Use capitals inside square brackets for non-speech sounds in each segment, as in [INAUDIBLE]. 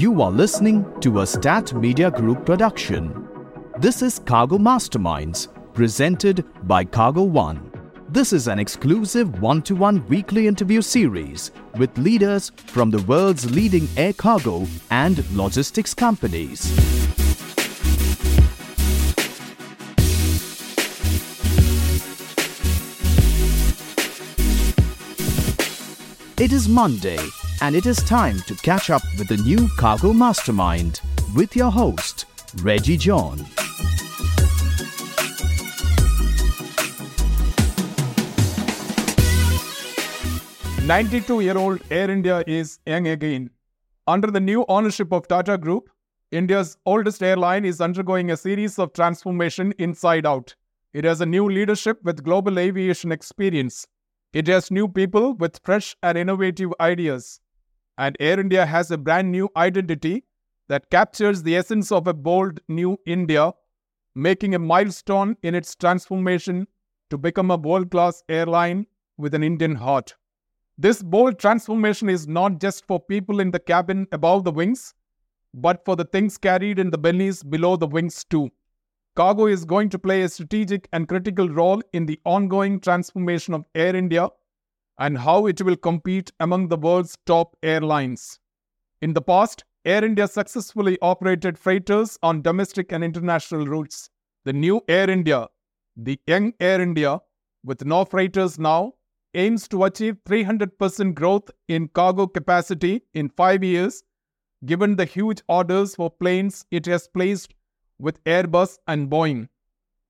You are listening to a Stat Media Group production. This is Cargo Masterminds, presented by Cargo One. This is an exclusive one to one weekly interview series with leaders from the world's leading air cargo and logistics companies. It is Monday, and it is time to catch up with the new Cargo Mastermind with your host, Reji John. Ninety-two-year-old Air India is young again. Under the new ownership of Tata Group, India's oldest airline is undergoing a series of transformation inside out. It has a new leadership with global aviation experience. It has new people with fresh and innovative ideas. And Air India has a brand new identity that captures the essence of a bold new India, making a milestone in its transformation to become a world class airline with an Indian heart. This bold transformation is not just for people in the cabin above the wings, but for the things carried in the bellies below the wings too. Cargo is going to play a strategic and critical role in the ongoing transformation of Air India and how it will compete among the world's top airlines. In the past, Air India successfully operated freighters on domestic and international routes. The new Air India, the young Air India, with no freighters now, aims to achieve 300% growth in cargo capacity in five years, given the huge orders for planes it has placed with Airbus and Boeing.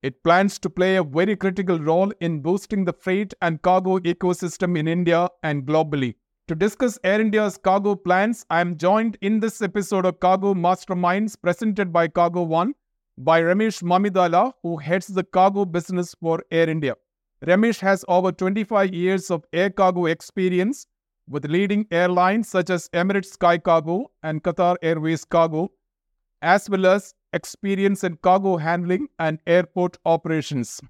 It plans to play a very critical role in boosting the freight and cargo ecosystem in India and globally. To discuss Air India's cargo plans, I am joined in this episode of Cargo Masterminds presented by Cargo One by Ramesh Mamidala, who heads the cargo business for Air India. Ramesh has over 25 years of air cargo experience with leading airlines such as Emirates Sky Cargo and Qatar Airways Cargo, as well as experience in cargo handling and airport operations.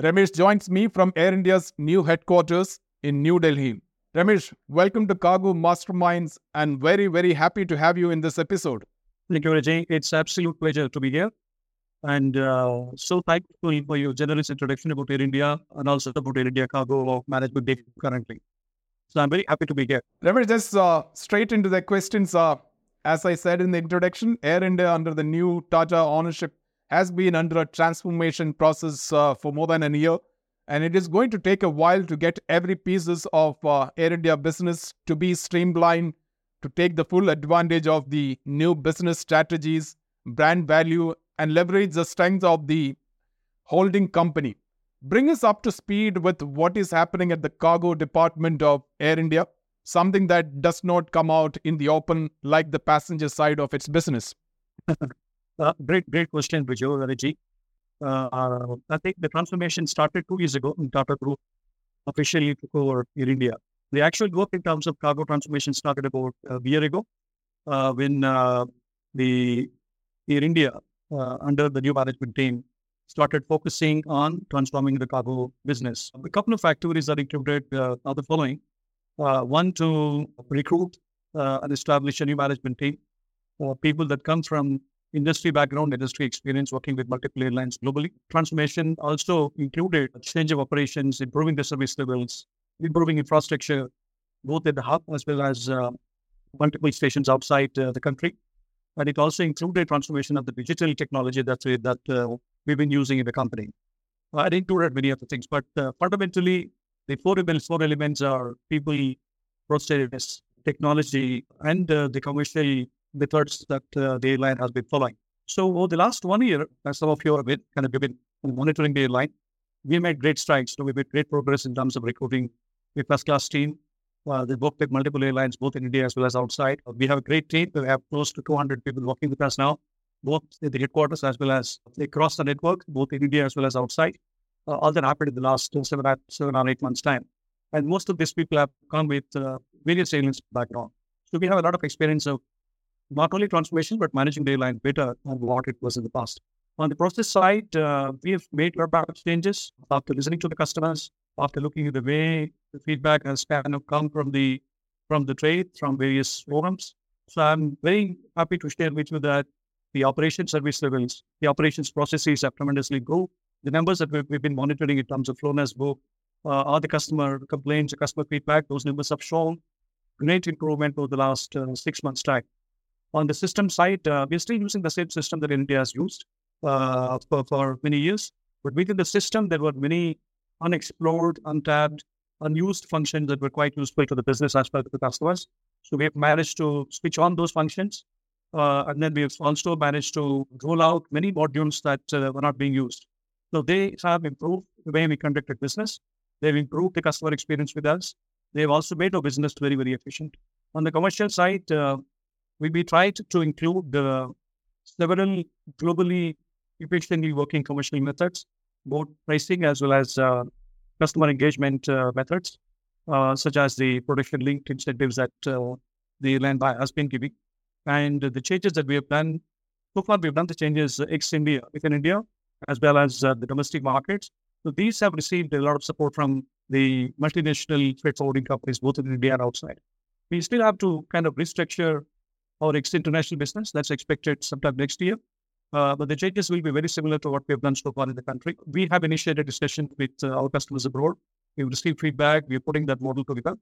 Ramesh joins me from Air India's new headquarters in New Delhi. Ramesh, welcome to Cargo Masterminds and very, very happy to have you in this episode. Thank you, Reji. It's absolute pleasure to be here. And uh, so thankful for your generous introduction about Air India and also about Air India Cargo Management currently. So I'm very happy to be here. Ramesh, just uh, straight into the questions. Uh, as I said in the introduction, Air India under the new Tata ownership has been under a transformation process uh, for more than a year. And it is going to take a while to get every pieces of uh, Air India business to be streamlined, to take the full advantage of the new business strategies, brand value, and leverage the strength of the holding company. Bring us up to speed with what is happening at the cargo department of Air India, something that does not come out in the open like the passenger side of its business. uh, great, great question, Vijay. Uh, uh, I think the transformation started two years ago Tata Group officially took over Air India. The actual work in terms of cargo transformation started about a year ago uh, when uh, the Air India uh, under the new management team started focusing on transforming the cargo business. A couple of activities that included uh, are the following. Uh, one, to recruit uh, and establish a new management team, uh, people that come from industry background, industry experience working with multiple airlines globally. Transformation also included change of operations, improving the service levels, improving infrastructure, both at the hub as well as uh, multiple stations outside uh, the country and it also included transformation of the digital technology that's that uh, we've been using in the company. Uh, it included many other things, but uh, fundamentally, the four elements, four elements are people, process, technology, and uh, the commercial methods that uh, the airline has been following. So over the last one year, as some of you have been kind of been monitoring the airline, we made great strides. So we made great progress in terms of recruiting a first-class team, uh, they work with multiple airlines, both in India as well as outside. We have a great team. We have close to 200 people working with us now, both at the headquarters as well as across the network, both in India as well as outside. Uh, all that happened in the last seven, seven or eight months' time. And most of these people have come with uh, various airlines background. So we have a lot of experience of not only transformation, but managing the airline better than what it was in the past. On the process side, uh, we have made a lot of changes after listening to the customers, after looking at the way the feedback has kind of come from the from the trade, from various forums. So I'm very happy to share with you that the operation service levels, the operations processes have tremendously improved. The numbers that we've, we've been monitoring in terms of flown as booked, uh, all the customer complaints, the customer feedback, those numbers have shown great improvement over the last uh, six months' time. On the system side, uh, we're still using the same system that India has used uh, for, for many years. But within the system, there were many unexplored, untapped, unused functions that were quite useful to the business as well as the customers. So we have managed to switch on those functions. Uh, and then we have also managed to roll out many modules that uh, were not being used. So they have improved the way we conducted business. They've improved the customer experience with us. They've also made our business very, very efficient. On the commercial side, uh, we, we tried to include uh, several globally efficiently working commercial methods, both pricing as well as uh, customer engagement uh, methods, uh, such as the production linked incentives that uh, the land buyer has been giving. And the changes that we have done, so far we've done the changes ex India, within India, as well as the domestic markets. So these have received a lot of support from the multinational freight forwarding companies, both in India and outside. We still have to kind of restructure our international business. That's expected sometime next year. Uh, but the changes will be very similar to what we have done so far in the country. We have initiated discussion with uh, our customers abroad. We've received feedback. We're putting that model together.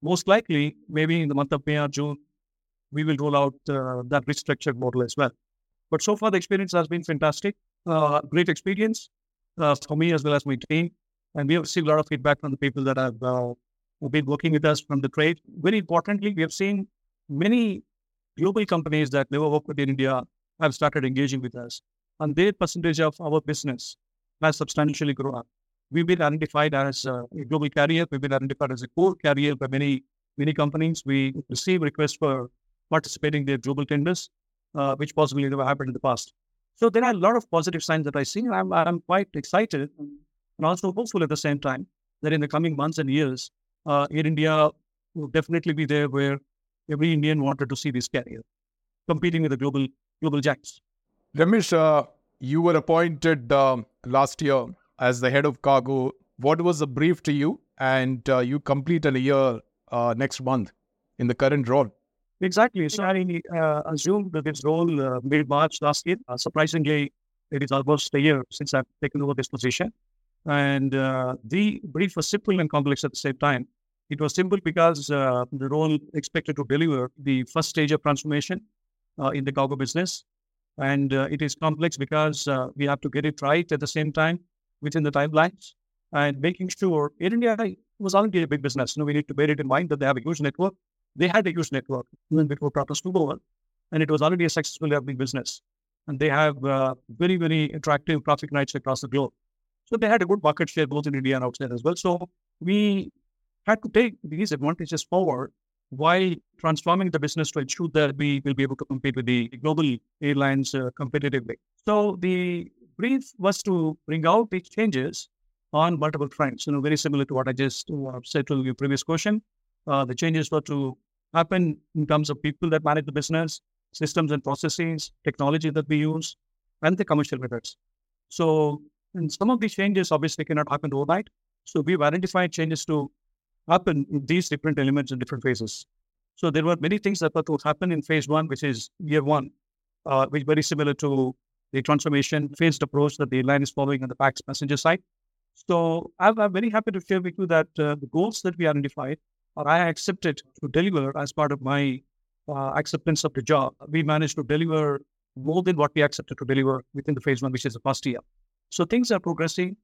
Most likely, maybe in the month of May or June, we will roll out uh, that restructured model as well. But so far, the experience has been fantastic. Uh, great experience uh, for me as well as my team. And we have received a lot of feedback from the people that have uh, been working with us from the trade. Very importantly, we have seen many global companies that never worked with in India have started engaging with us. And their percentage of our business has substantially grown up. We've been identified as a global carrier. We've been identified as a core carrier by many, many companies. We receive requests for participating in their global tenders, uh, which possibly never happened in the past. So there are a lot of positive signs that I see. I'm, I'm quite excited and also hopeful at the same time that in the coming months and years, uh, Air India will definitely be there where every Indian wanted to see this carrier competing with the global global giants. Ramesh, uh, you were appointed um, last year as the head of cargo. What was the brief to you? And uh, you complete a year uh, next month in the current role. Exactly. So I uh, assumed this role uh, mid March last year. Uh, surprisingly, it is almost a year since I've taken over this position. And uh, the brief was simple and complex at the same time. It was simple because uh, the role expected to deliver the first stage of transformation uh, in the cargo business. And uh, it is complex because uh, we have to get it right at the same time within the timelines and making sure Air India was already a big business. You know, we need to bear it in mind that they have a huge network. They had a huge network even before Tata took over, and it was already a successful big business. And they have uh, very, very attractive traffic rights across the globe. So they had a good market share both in India and outside as well. So we had to take these advantages forward while transforming the business to ensure that we will be able to compete with the global airlines uh, competitively. So the brief was to bring out these changes on multiple fronts. You know, very similar to what I just uh, said to your previous question. Uh, the changes were to happen in terms of people that manage the business, systems and processes, technology that we use, and the commercial methods. So, and some of these changes obviously cannot happen overnight. So we've identified changes to happen in these different elements in different phases. So there were many things that to happen in phase one, which is year one, uh, which is very similar to the transformation phased approach that the airline is following on the PAX passenger side. So I'm, I'm, very happy to share with you that uh, the goals that we identified or I accepted to deliver as part of my uh, acceptance of the job. We managed to deliver more than what we accepted to deliver within the phase one, which is the first year. So things are progressing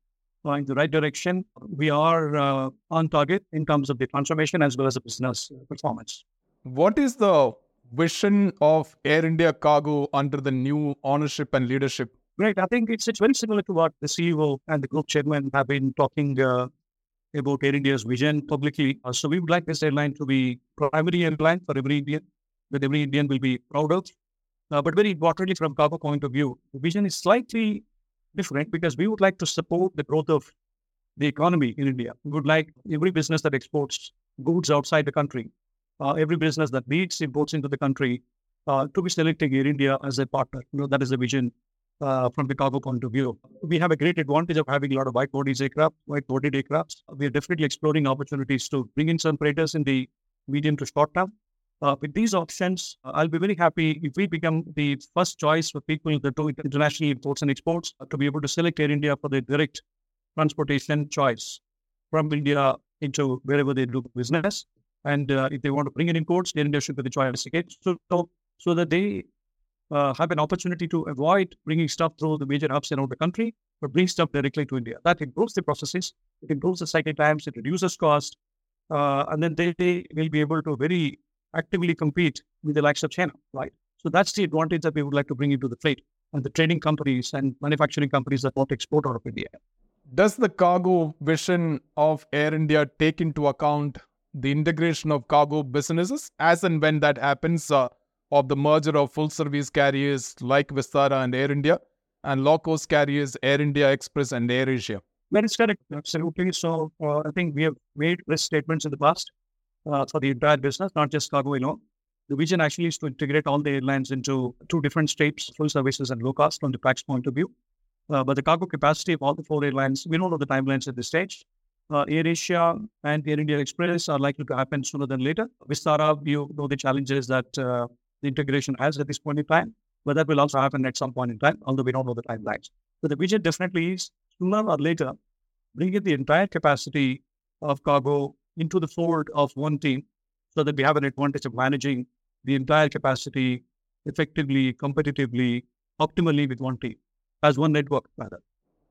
in the right direction. We are uh, on target in terms of the transformation as well as the business performance. What is the vision of Air India Cargo under the new ownership and leadership? Great. I think it's, it's very similar to what the CEO and the group chairman have been talking uh, about Air India's vision publicly. Uh, so we would like this airline to be primary airline for every Indian, that every Indian will be proud of. Uh, but very importantly, from cargo point of view, the vision is slightly different because we would like to support the growth of the economy in India. We would like every business that exports goods outside the country, uh, every business that needs imports into the country, uh, to be selecting Air India as a partner. You know, that is the vision uh, from the cargo point of view. We have a great advantage of having a lot of wide bodies aircraft, wide bodied aircraft. We are definitely exploring opportunities to bring in some freighters in the medium to short term. Uh, with these options, uh, I'll be very happy if we become the first choice for people that do international imports and exports to be able to select Air India for the direct transportation choice from India into wherever they do business. And uh, if they want to bring in imports, Air India should be the choice again. So, so, so that they uh, have an opportunity to avoid bringing stuff through the major hubs around the country, but bring stuff directly to India. That improves the processes, it improves the cycle times, it reduces cost, uh, and then they, they will be able to very actively compete with the likes of China, right? So that's the advantage that we would like to bring into the freight and the trading companies and manufacturing companies that want to export out of India. Does the cargo vision of Air India take into account the integration of cargo businesses as and when that happens uh, of the merger of full service carriers like Vistara and Air India and low cost carriers Air India Express and Air Asia? That is correct, absolutely. So uh, I think we have made risk statements in the past uh, for the entire business, not just cargo alone. The vision actually is to integrate all the airlines into two different states, full services and low cost from the Pax point of view. Uh, but the cargo capacity of all the four airlines, we don't know the timelines at this stage. Uh, Air Asia and Air India Express are likely to happen sooner than later. Vistara, you know the challenges that uh, the integration has at this point in time, but that will also happen at some point in time, although we don't know the timelines. So the vision definitely is sooner or later, bringing the entire capacity of cargo into the fold of one team so that we have an advantage of managing the entire capacity effectively, competitively, optimally with one team as one network rather.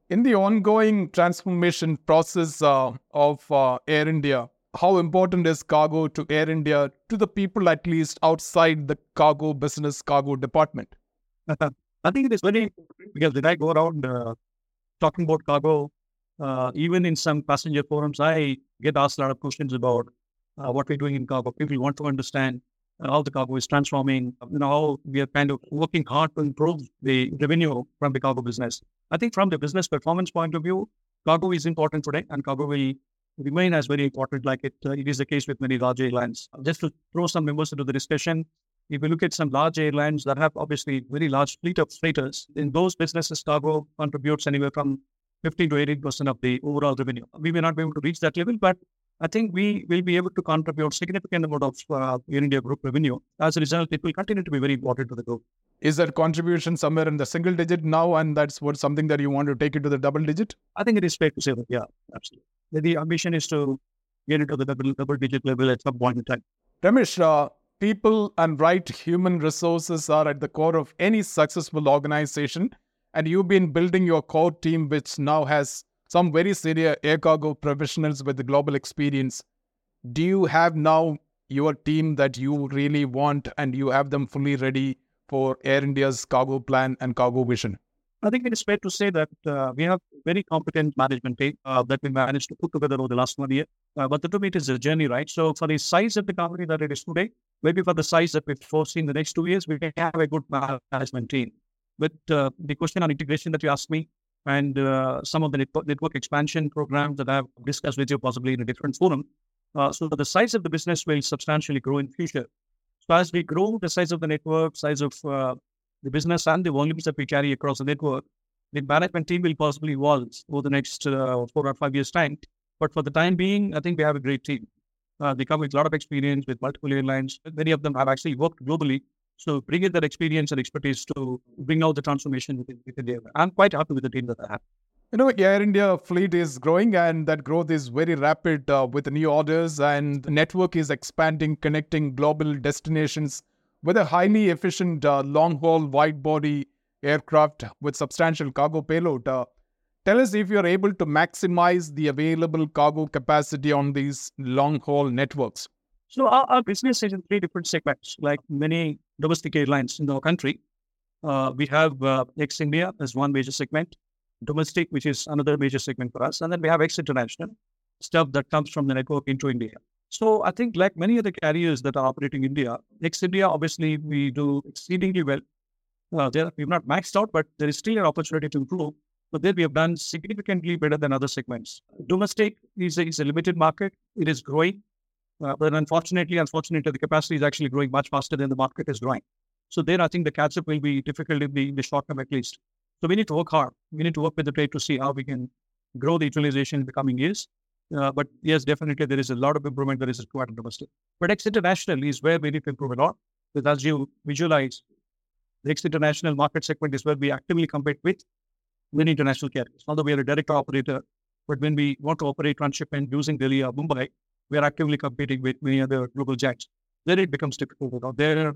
In the ongoing transformation process uh, of uh, Air India, how important is cargo to Air India to the people at least outside the cargo business, cargo department? [LAUGHS] I think it is very important because when I go around uh, talking about cargo, uh, even in some passenger forums, I get asked a lot of questions about uh, what we're doing in cargo. People want to understand how the cargo is transforming, you know, how we are kind of working hard to improve the revenue from the cargo business. I think from the business performance point of view, cargo is important today and cargo will remain as very important like it, uh, it is the case with many large airlines. Just to throw some numbers into the discussion, if you look at some large airlines that have obviously very large fleet of freighters, in those businesses, cargo contributes anywhere from 15 to 18% of the overall revenue. We may not be able to reach that level, but I think we will be able to contribute significant amount of uh, Air India Group revenue. As a result, it will continue to be very important to the group. Is that contribution somewhere in the single digit now, and that's what something that you want to take it to the double digit? I think it is fair to say that, yeah, absolutely. The ambition is to get into the double, double digit level at some point in time. Ramesh, uh, people and right human resources are at the core of any successful organization, and you've been building your core team, which now has some very senior air cargo professionals with the global experience. Do you have now your team that you really want and you have them fully ready for Air India's cargo plan and cargo vision? I think it is fair to say that uh, we have very competent management team uh, that we managed to put together over the last one year. Uh, but the me, it is a journey, right? So for the size of the company that it is today, maybe for the size that we foresee in the next two years, we can have a good management team. But uh, the question on integration that you asked me, and uh, some of the network, network expansion programs that I've discussed with you possibly in a different forum. Uh, so the size of the business will substantially grow in future. So as we grow the size of the network, size of uh, the business and the volumes that we carry across the network, the management team will possibly evolve over the next uh, four or five years' time. But for the time being, I think we have a great team. Uh, they come with a lot of experience with multiple airlines. Many of them have actually worked globally so bring in that experience and expertise to bring out the transformation within, within the I'm quite happy with the team that I have. You know, Air India fleet is growing and that growth is very rapid uh, with new orders and network is expanding, connecting global destinations with a highly efficient uh, long-haul wide-body aircraft with substantial cargo payload. Uh, tell us if you're able to maximize the available cargo capacity on these long-haul networks. So our, our, business is in three different segments, like many domestic airlines in our country. Uh, we have uh, ex India as one major segment, domestic, which is another major segment for us, and then we have ex international stuff that comes from the network into India. So I think, like many other carriers that are operating in India, ex India, obviously we do exceedingly well. Uh, there, we've not maxed out, but there is still an opportunity to improve. But there we have done significantly better than other segments. Domestic is a, is a limited market; it is growing. Uh, but unfortunately, unfortunately, the capacity is actually growing much faster than the market is growing. So there, I think the catch up will be difficult in the, in the short term at least. So we need to work hard. We need to work with the trade to see how we can grow the utilization in the coming years. Uh, but yes, definitely there is a lot of improvement that is required in domestic. But ex International is where we need to improve a lot. Because as you visualize, the ex International market segment is where we actively compete with many international carriers. Although we are a direct operator, but when we want to operate transshipment using Delhi or Mumbai, we are actively competing with many other global giants. Then it becomes difficult. There,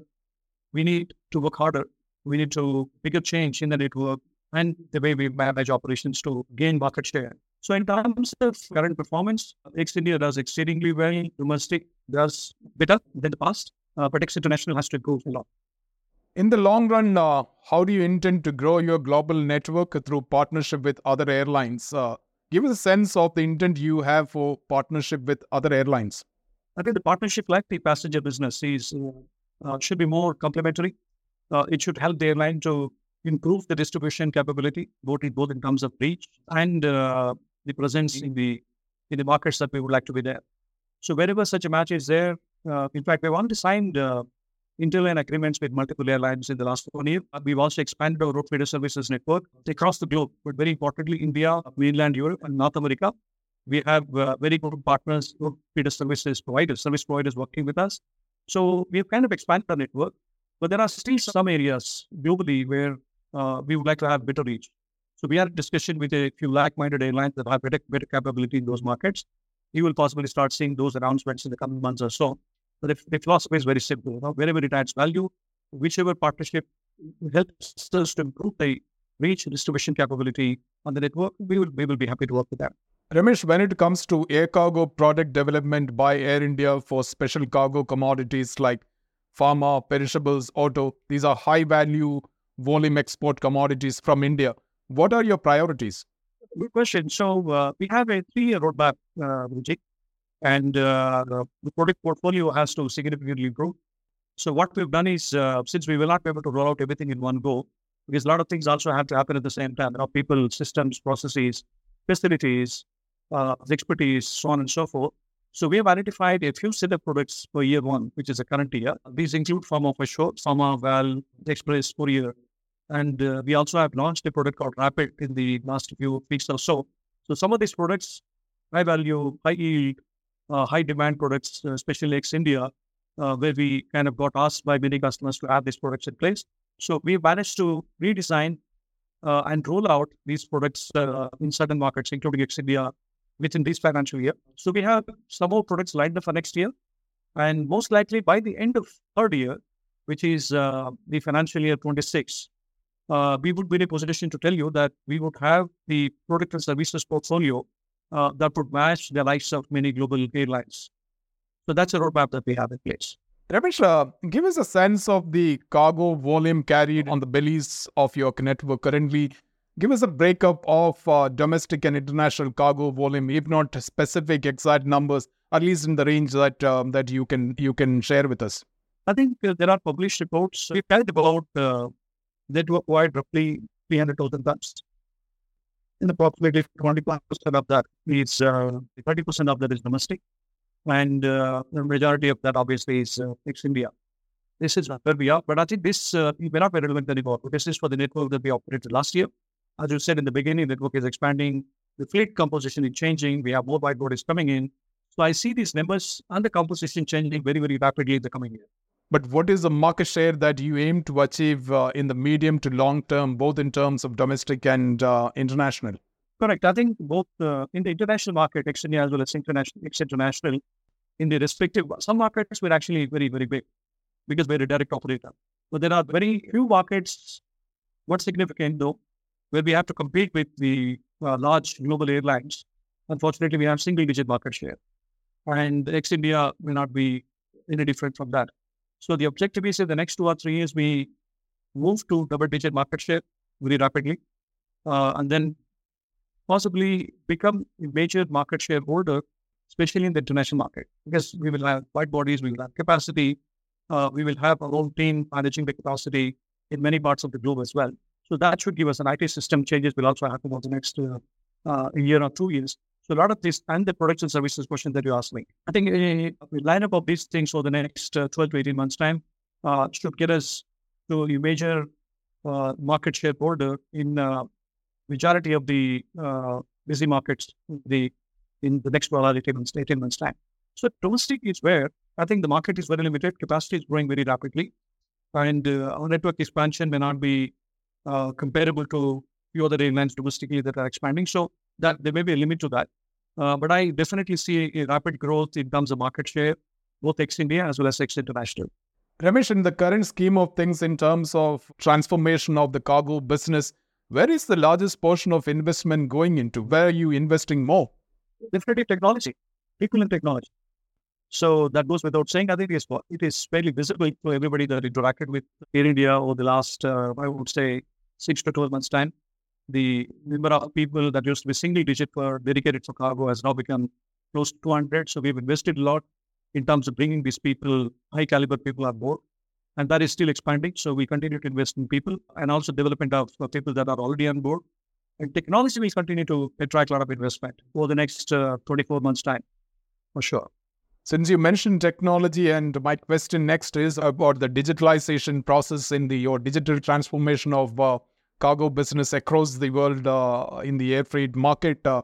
we need to work harder. We need to make a change in the network and the way we manage operations to gain market share. So in terms of current performance, ex India does exceedingly well. Domestic does better than the past, uh, but ex International has to improve a lot. In the long run, uh, how do you intend to grow your global network through partnership with other airlines? Uh, give us a sense of the intent you have for partnership with other airlines. I think the partnership, like the passenger business, is uh, should be more complementary. Uh, it should help the airline to improve the distribution capability, both in, both in terms of reach and uh, the presence in the in the markets that we would like to be there. So wherever such a match is there, uh, in fact, we've already signed uh, interline agreements with multiple airlines in the last one year. We've also expanded our road feeder services network across the globe, but very importantly, India, mainland Europe, and North America. We have uh, very good partners, road feeder services providers, service providers working with us. So we've kind of expanded our network, but there are still some areas globally where uh, we would like to have better reach. So we are in discussion with a few like-minded airlines that have better, better capability in those markets. You will possibly start seeing those announcements in the coming months or so. But the, the philosophy is very simple. You know, wherever it adds value, whichever partnership helps us to improve the reach distribution capability on the network, we will we will be happy to work with them. Ramesh, when it comes to air cargo product development by Air India for special cargo commodities like pharma, perishables, auto, these are high value volume export commodities from India. What are your priorities? Good question. So uh, we have a three-year roadmap, uh, and uh, the product portfolio has to significantly grow. So what we've done is, uh, since we will not be able to roll out everything in one go, because a lot of things also have to happen at the same time. You know, people, systems, processes, facilities, uh, expertise, so on and so forth. So we have identified a few set of products for year one, which is the current year. These include Pharma for sure, Pharma, Val, Express, Courier. And uh, we also have launched a product called Rapid in the last few weeks or so. So some of these products, high value, high yield, uh, high demand products, uh, especially ex India, uh, where we kind of got asked by many customers to have these products in place. So we managed to redesign uh, and roll out these products uh, in certain markets, including ex India, within this financial year. So we have some more products lined up for next year. And most likely by the end of third year, which is uh, the financial year 26, uh, we would be in a position to tell you that we would have the product and services portfolio uh, that would match the likes of many global airlines. So that's a roadmap that we have in place. Ramesh, uh, give us a sense of the cargo volume carried on the bellies of your network currently. Give us a breakup of uh, domestic and international cargo volume, if not specific exact numbers, at least in the range that um, that you can you can share with us. I think uh, there are published reports. We carried about uh, network wide roughly 300,000 tons in the approximately 25% of that is uh, 30% of that is domestic. And uh, the majority of that obviously is uh, ex-India. This is where we are. But I think this uh, may not be relevant anymore. This is for the network that we operated last year. As you said in the beginning, the network is expanding. The fleet composition is changing. We have more wide bodies coming in. So I see these numbers and the composition changing very, very rapidly in the coming year. But what is the market share that you aim to achieve uh, in the medium to long term, both in terms of domestic and uh, international? Correct. I think both uh, in the international market, ex as well as international, ex-international, in the respective, some markets were actually very, very big because we're a direct operator. But there are very few markets, what's significant though, where we have to compete with the uh, large global airlines. Unfortunately, we have single digit market share. And ex India may not be any different from that. So the objective is in the next two or three years, we move to double digit market share very rapidly. Uh, and then possibly become a major market share holder, especially in the international market, because we will have wide bodies, we will have capacity, uh, we will have our own team managing the capacity in many parts of the globe as well. So that should give us an IT system changes will also happen over the next uh, uh, year or two years. So a lot of this and the products and services question that you asked me, I think a lineup of these things for the next uh, 12 to 18 months time uh, should get us to a major uh, market share border in uh, majority of the busy markets, the in the next 12 or 18 months, 18 months time. So domestic is where I think the market is very limited. Capacity is growing very rapidly. And uh, our network expansion may not be uh, comparable to few other airlines domestically that are expanding. So that there may be a limit to that. Uh, but I definitely see a rapid growth in terms of market share, both ex-India as well as ex-international. Ramesh, in the current scheme of things, in terms of transformation of the cargo business, where is the largest portion of investment going into? Where are you investing more? Definitely technology, people and technology. So that goes without saying. I think it is, it is fairly visible to everybody that interacted with Air India over the last, uh, I would say, six to 12 months' time. The number of people that used to be single digit for dedicated for cargo has now become close to 200. So we've invested a lot in terms of bringing these people, high caliber people on board. And that is still expanding. So we continue to invest in people and also development of people that are already on board. And technology will continue to attract a lot of investment over the next uh, 24 months' time, for sure. Since you mentioned technology, and my question next is about the digitalization process in the your digital transformation of uh, cargo business across the world uh, in the air freight market. Uh,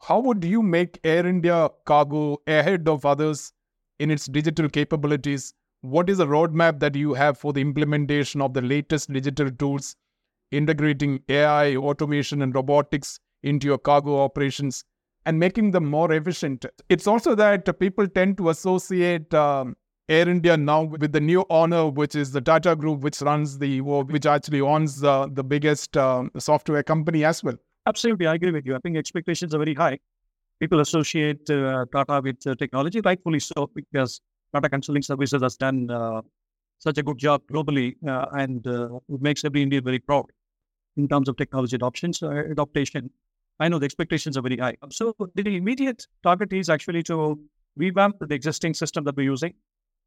how would you make Air India cargo ahead of others in its digital capabilities? What is the roadmap that you have for the implementation of the latest digital tools, integrating AI, automation, and robotics into your cargo operations? And making them more efficient. It's also that people tend to associate um, Air India now with the new owner, which is the Tata Group, which runs the, which actually owns uh, the biggest uh, software company as well. Absolutely, I agree with you. I think expectations are very high. People associate uh, Tata with uh, technology, rightfully so, because Tata Consulting Services has done uh, such a good job globally, uh, and it makes every Indian very proud in terms of technology adoption, so adaptation. I know the expectations are very high. So the immediate target is actually to revamp the existing system that we're using,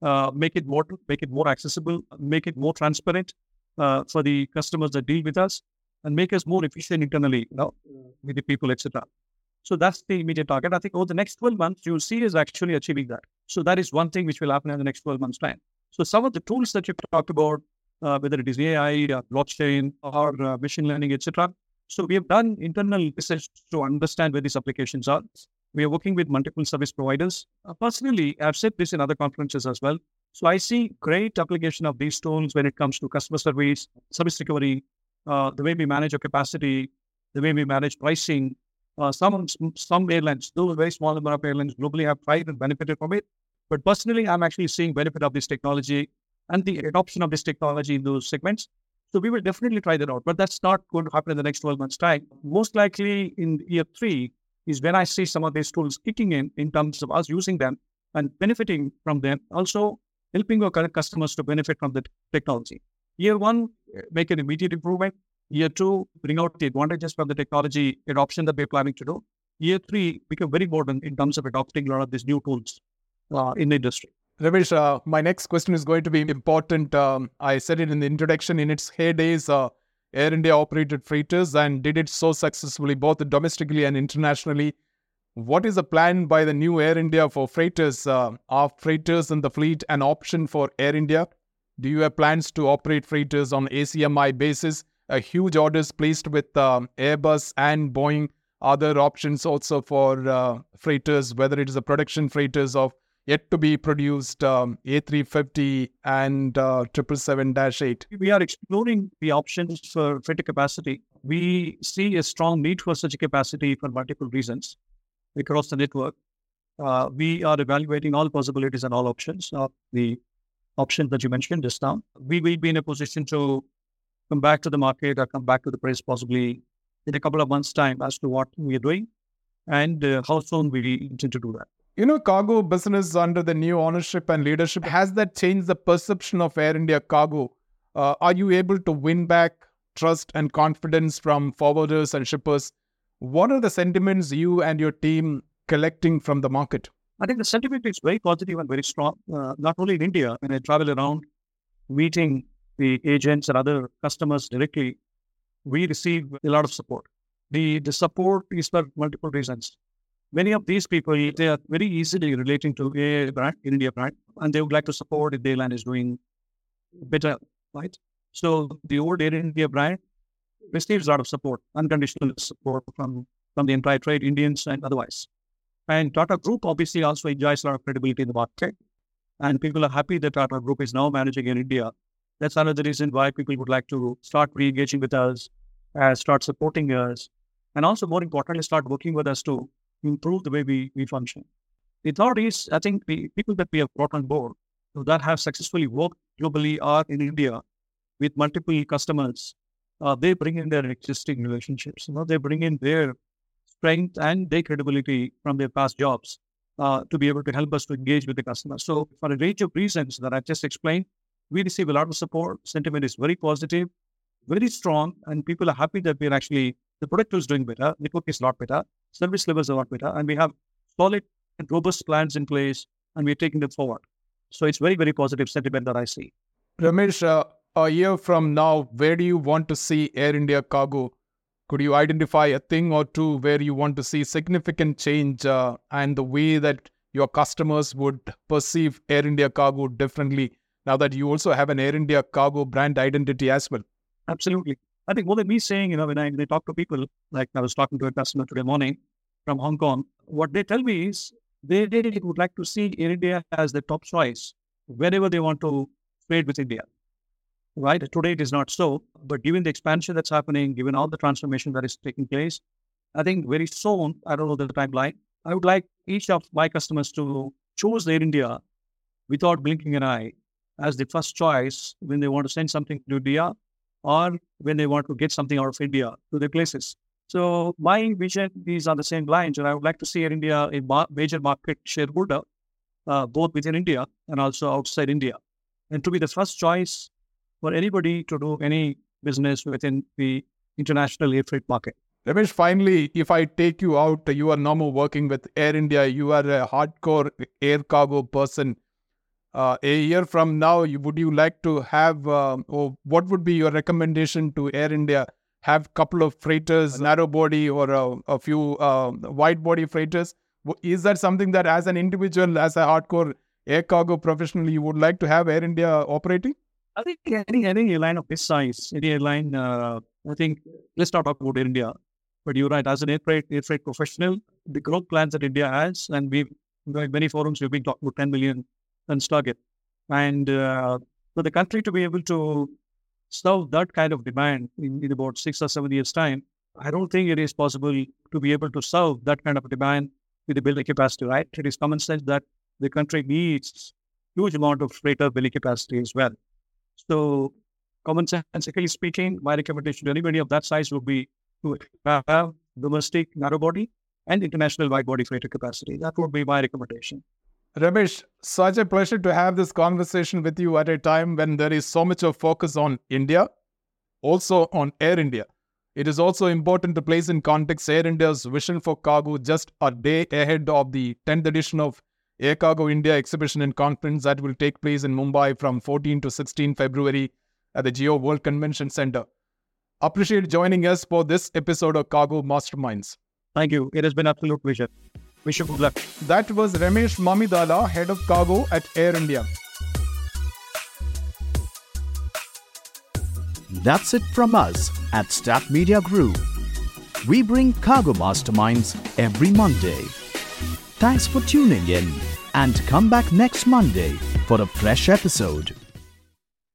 uh, make it more make it more accessible, make it more transparent uh, for the customers that deal with us, and make us more efficient internally, you know, with the people, etc. So that's the immediate target. I think over the next 12 months, you'll see is actually achieving that. So that is one thing which will happen in the next 12 months' time. So some of the tools that you've talked about, uh, whether it is AI, uh, blockchain, or uh, machine learning, etc., so we have done internal research to understand where these applications are. We are working with multiple service providers. Uh, personally, I've said this in other conferences as well. So I see great application of these tools when it comes to customer service, service recovery, uh, the way we manage our capacity, the way we manage pricing. Uh, some some airlines, though a very small number of airlines globally have tried and benefited from it. But personally, I'm actually seeing benefit of this technology and the adoption of this technology in those segments. So we will definitely try that out, but that's not going to happen in the next 12 months' time. Most likely in year three is when I see some of these tools kicking in in terms of us using them and benefiting from them, also helping our current customers to benefit from the technology. Year one, make an immediate improvement. Year two, bring out the advantages from the technology adoption that we're planning to do. Year three, become very modern in terms of adopting a lot of these new tools uh, in the industry. Ramesh, uh, my next question is going to be important. Um, I said it in the introduction. In its heydays, uh, Air India operated freighters and did it so successfully, both domestically and internationally. What is the plan by the new Air India for freighters? Uh, are freighters in the fleet an option for Air India? Do you have plans to operate freighters on ACMI basis? A huge orders placed with uh, Airbus and Boeing. Other options also for uh, freighters, whether it is the production freighters of yet to be produced um, A350 and uh, 777-8. We are exploring the options for freighter capacity. We see a strong need for such capacity for multiple reasons across the network. Uh, we are evaluating all possibilities and all options of the options that you mentioned just now. We will be in a position to come back to the market or come back to the press possibly in a couple of months' time as to what we are doing and uh, how soon we intend to do that. You know, cargo business under the new ownership and leadership, has that changed the perception of Air India cargo? Uh, are you able to win back trust and confidence from forwarders and shippers? What are the sentiments you and your team collecting from the market? I think the sentiment is very positive and very strong, uh, not only in India. When I travel around meeting the agents and other customers directly, we receive a lot of support. The, the support is for multiple reasons many of these people, they are very easily relating to a brand, India brand, and they would like to support if the airline is doing better, right? So the old Air India brand receives a lot of support, unconditional support from, from the entire trade, Indians and otherwise. And Tata Group obviously also enjoys a lot of credibility in the market. And people are happy that Tata Group is now managing in India. That's another reason why people would like to start re-engaging with us, uh, start supporting us, and also more importantly, start working with us to improve the way we, we function. The third is, I think the people that we have brought on board that have successfully worked globally are in India with multiple customers. Uh, they bring in their existing relationships. You know, they bring in their strength and their credibility from their past jobs uh, to be able to help us to engage with the customer. So, for a range of reasons that I just explained, we receive a lot of support. Sentiment is very positive, very strong, and people are happy that we're actually the product is doing better, network is a lot better, service levels are a lot better, and we have solid and robust plans in place, and we're taking them forward. So it's very, very positive sentiment that I see. Ramesh, uh, a year from now, where do you want to see Air India Cargo? Could you identify a thing or two where you want to see significant change uh, and the way that your customers would perceive Air India Cargo differently now that you also have an Air India Cargo brand identity as well? Absolutely. I think more than me saying, you know, when I, when I talk to people, like I was talking to a customer today morning from Hong Kong, what they tell me is they, they would like to see India as the top choice whenever they want to trade with India. Right? Today it is not so, but given the expansion that's happening, given all the transformation that is taking place, I think very soon, I don't know the timeline, I would like each of my customers to choose Air India without blinking an eye as the first choice when they want to send something to India or when they want to get something out of India to their places. So my vision is on the same lines, and I would like to see India a major market shareholder, uh, both within India and also outside India, and to be the first choice for anybody to do any business within the international air freight market. Ramesh, finally, if I take you out, you are no more working with Air India. You are a hardcore air cargo person uh, a year from now, you, would you like to have, uh, or what would be your recommendation to Air India? Have a couple of freighters, narrow body, or a, a few uh, wide body freighters? Is that something that, as an individual, as a hardcore air cargo professional, you would like to have Air India operating? I think any any airline of this size, any airline, uh, I think let's not talk about Air India, but you're right. As an air freight air freight professional, the growth plans that India has, and we've many forums we've been talking about 10 million and target. And uh, for the country to be able to serve that kind of demand in, in, about six or seven years' time, I don't think it is possible to be able to serve that kind of demand with the building capacity, right? It is common sense that the country needs huge amount of freighter belly capacity as well. So, common sensically speaking, my recommendation to anybody of that size would be to have domestic narrow body and international wide body freighter capacity. That would be my recommendation. Ramesh, such a pleasure to have this conversation with you at a time when there is so much of focus on India, also on Air India. It is also important to place in context Air India's vision for cargo just a day ahead of the 10th edition of Air Cargo India exhibition and conference that will take place in Mumbai from 14 to 16 February at the Jio World Convention Center. Appreciate joining us for this episode of Cargo Masterminds. Thank you. It has been absolute pleasure. Wish you good luck. That was Ramesh Mamidala, head of cargo at Air India. That's it from us at Stat Media Group. We bring Cargo Masterminds every Monday. Thanks for tuning in and come back next Monday for a fresh episode.